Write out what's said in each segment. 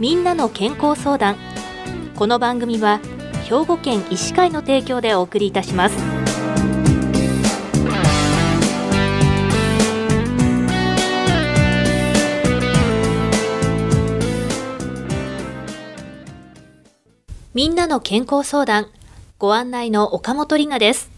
みんなの健康相談。この番組は兵庫県医師会の提供でお送りいたします。みんなの健康相談。ご案内の岡本里奈です。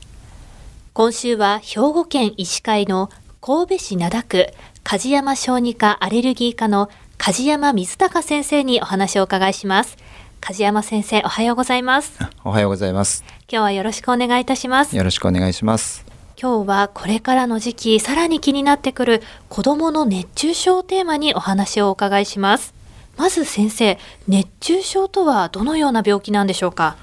今週は兵庫県医師会の神戸市灘区梶山小児科アレルギー科の梶山水隆先生にお話をお伺いします。梶山先生おはようございます。おはようございます。今日はよろしくお願いいたします。よろしくお願いします。今日はこれからの時期さらに気になってくる子どもの熱中症をテーマにお話をお伺いします。まず先生熱中症とはどのような病気なんでしょうか？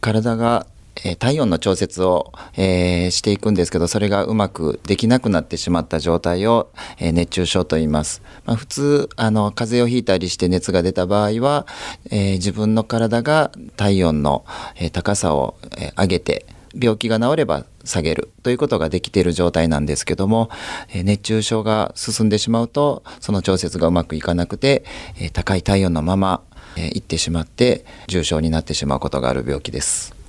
体がえ体温の調節を、えー、していくんですけどそれがうまくできなくなってしまった状態を、えー、熱中症と言います、まあ、普通あの風邪をひいたりして熱が出た場合は、えー、自分の体が体温の、え高さを、え上げて病気が治れば下げるということができている状態なんですけども、え熱中症が進んでしまうとその調節がうまくいかなくて、え高い体温のまま、えいってしまって重症になってしまうことがある病気です。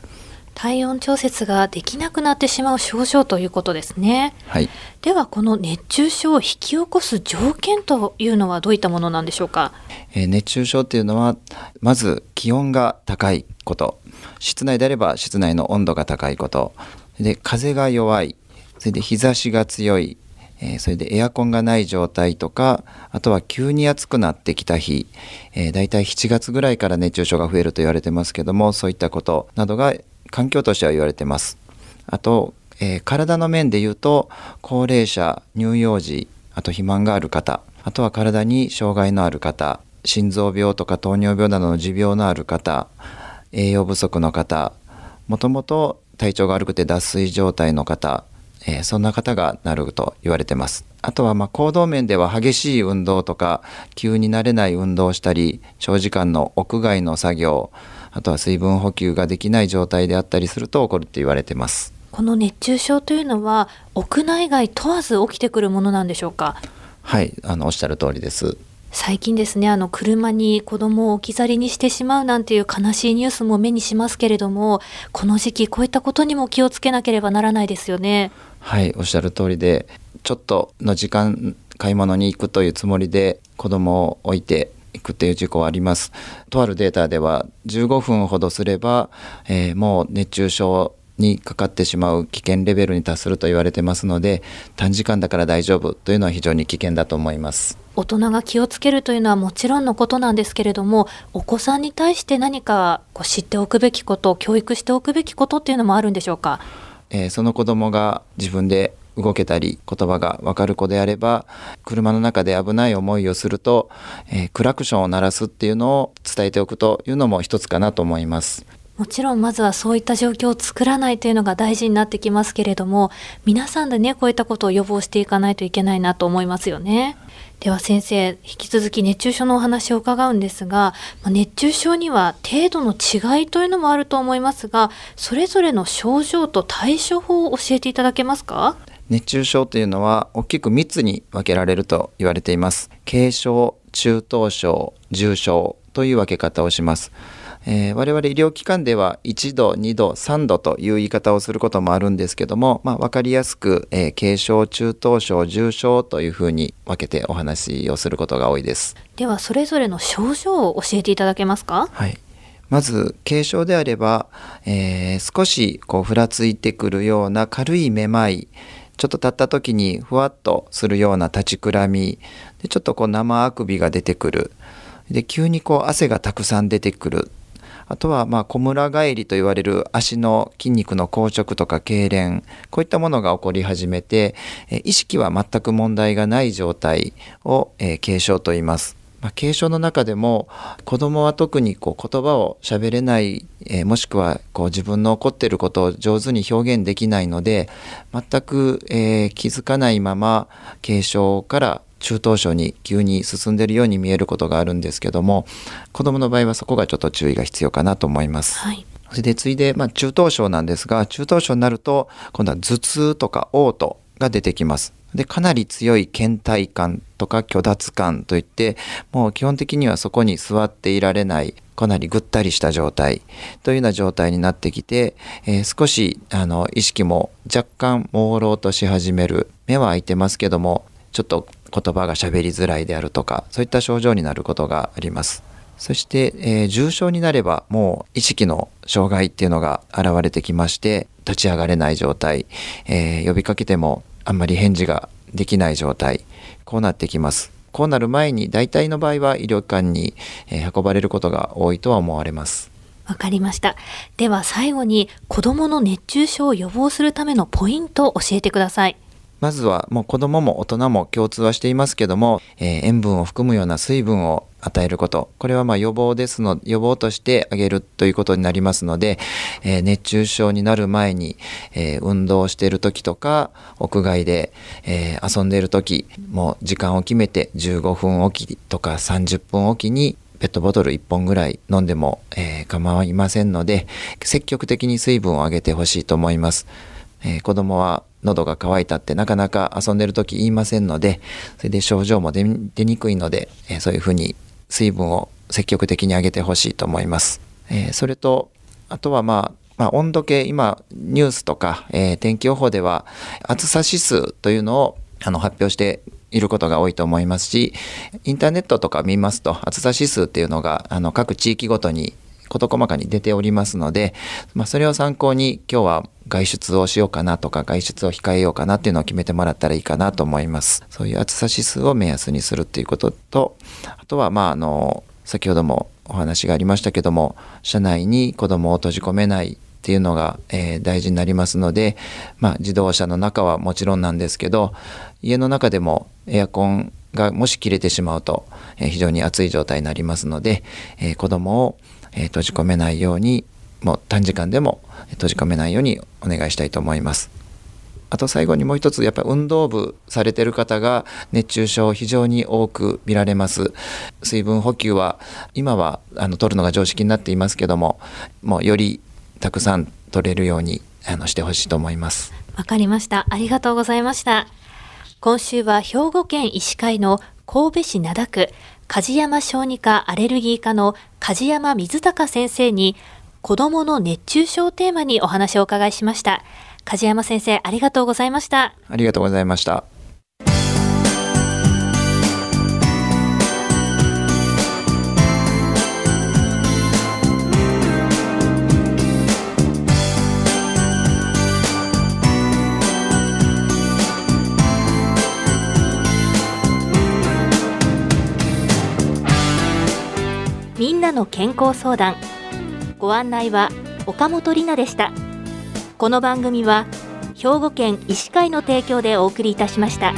体温調節ができなくなってしまう症状ということですね。はい。ではこの熱中症を引き起こす条件というのはどういったものなんでしょうか？えー、熱中症っていうのはまず気温が高いこと、室内であれば室内の温度が高いこと、で風が弱い、それで日差しが強い。えー、それでエアコンがない状態とかあとは急に暑くなってきた日、えー、だいたい7月ぐらいから熱中症が増えると言われてますけどもそういったことなどが環境としては言われてます。あと、えー、体の面で言うと高齢者乳幼児あと肥満がある方あとは体に障害のある方心臓病とか糖尿病などの持病のある方栄養不足の方もともと体調が悪くて脱水状態の方、えー、そんな方がなると言われてます。あとはま行動面では激しい運動とか急になれない運動をしたり長時間の屋外の作業あとは水分補給ができない状態であったりすると起こるって言われてます。この熱中症というのは屋内外問わず起きてくるものなんでしょうか？はい、あのおっしゃる通りです。最近ですねあの車に子供を置き去りにしてしまうなんていう悲しいニュースも目にしますけれどもこの時期こういったことにも気をつけなければならないですよねはいおっしゃる通りでちょっとの時間買い物に行くというつもりで子供を置いて行くっていう事故はあります。とあるデータでは15分ほどすれば、えー、もう熱中症にかかってしまう危険レベルに達すると言われてますので短時間だから大丈夫というのは非常に危険だと思います大人が気をつけるというのはもちろんのことなんですけれどもお子さんに対して何かこう知っておくべきこと教育しておくべきことっていうのもあるんでしょうか、えー、その子供が自分で動けたり言葉がわかる子であれば車の中で危ない思いをすると、えー、クラクションを鳴らすっていうのを伝えておくというのも一つかなと思います。もちろんまずはそういった状況を作らないというのが大事になってきますけれども皆さんでねこういったことを予防していかないといけないなと思いますよね。では先生引き続き熱中症のお話を伺うんですが熱中症には程度の違いというのもあると思いますがそれぞれの症状と対処法を教えていただけますか？熱中症というのは大きく3つに分けられると言われています。軽症中等症重症という分け方をします。えー、我々医療機関では1度2度3度という言い方をすることもあるんですけども、まあ、分かりやすく、えー、軽症中等症重症というふうに分けてお話をすることが多いです。ではそれぞれの症状を教えていただけますか？はい。まず軽症であれば、えー、少しこうふらついてくるような軽いめまいちょっと立った時にふわっとするような立ちくらみ。でちょっとこう生あくびが出てくる。で急にこう汗がたくさん出てくる。あとはまあ小村返りと言われる足の筋肉の硬直とか痙攣。こういったものが起こり始めて意識は全く問題がない状態を軽症と言います。まあ、軽症の中でも子どもは特にこう言葉を喋れない、えー、もしくはこう自分の起こっていることを上手に表現できないので全く、えー、気づかないまま軽症から中等症に急に進んでいるように見えることがあるんですけども子どもの場合はそこがちょっと注意が必要かなと思います。はいそれで次いで、まあ、中等症なんですが中等症になると今度は頭痛とか嘔吐が出てきます。で、かなり強い倦怠感とか虚脱感といって、もう基本的にはそこに座っていられない、かなりぐったりした状態というような状態になってきて、えー少しあの意識も若干朦朧とし始める。目は開いてますけども、ちょっと言葉が喋りづらいであるとか、そういった症状になることがあります。そして、えー重症になればもう意識の障害っていうのが現れてきまして立ち上がれない状態、えー呼びかけてもあんまり返事ができない状態こうなってきますこうなる前に大体の場合は医療機関に、え運ばれることが多いとは思われますわかりました。では最後に子供の熱中症を予防するためのポイントを教えてください。まずはもう子供も大人も共通はしていますけども、えー塩分を含むような水分を与えることこれはまあ予防ですの予防としてあげるということになりますので、えー熱中症になる前に、えー運動している時とか屋外で、えー遊んでいる時もう時間を決めて15分おきとか30分おきにペットボトル1本ぐらい飲んでも、え構いませんので積極的に水分をあげてほしいと思います。えー子供は喉が渇いたってなかなか遊んでる時言いませんのでそれで症状も出にくいので、えそういうふうに水分を積極的にあげてほしいと思います。えそれとあとはまあまあ、温度計今ニュースとか、え天気予報では暑さ指数というのをあの発表していることが多いと思いますしインターネットとか見ますと暑さ指数っていうのがあの各地域ごとに事細かに出ておりますので、まあ、それを参考に今日は外出をしようかなとか外出を控えようかなっていうのを決めてもらったらいいかなと思います。そういう暑さ指数を目安にするっていうこととあとはまああの先ほどもお話がありましたけども車内に子供を閉じ込めないっていうのが、えー大事になりますので、まあ、自動車の中はもちろんなんですけど家の中でもエアコンがもし切れてしまうと、えー非常に暑い状態になりますので、えー子供を、え閉じ込めないようにもう短時間でも閉じ込めないようにお願いしたいと思います。あと最後にもう一つやっぱり運動部されてる方が熱中症非常に多く見られます水分補給は今はあの取るのが常識になっていますけどももうよりたくさん取れるようにあのしてほしいと思いますわかりました。ありがとうございました。今週は兵庫県医師会の神戸市灘区梶山小児科アレルギー科の梶山水隆先生に子供の熱中症をテーマにお話をお伺いしました。梶山先生、ありがとうございました。ありがとうございましたみんなの健康相談ご案内は岡本里奈でしたこの番組は兵庫県医師会の提供でお送りいたしました。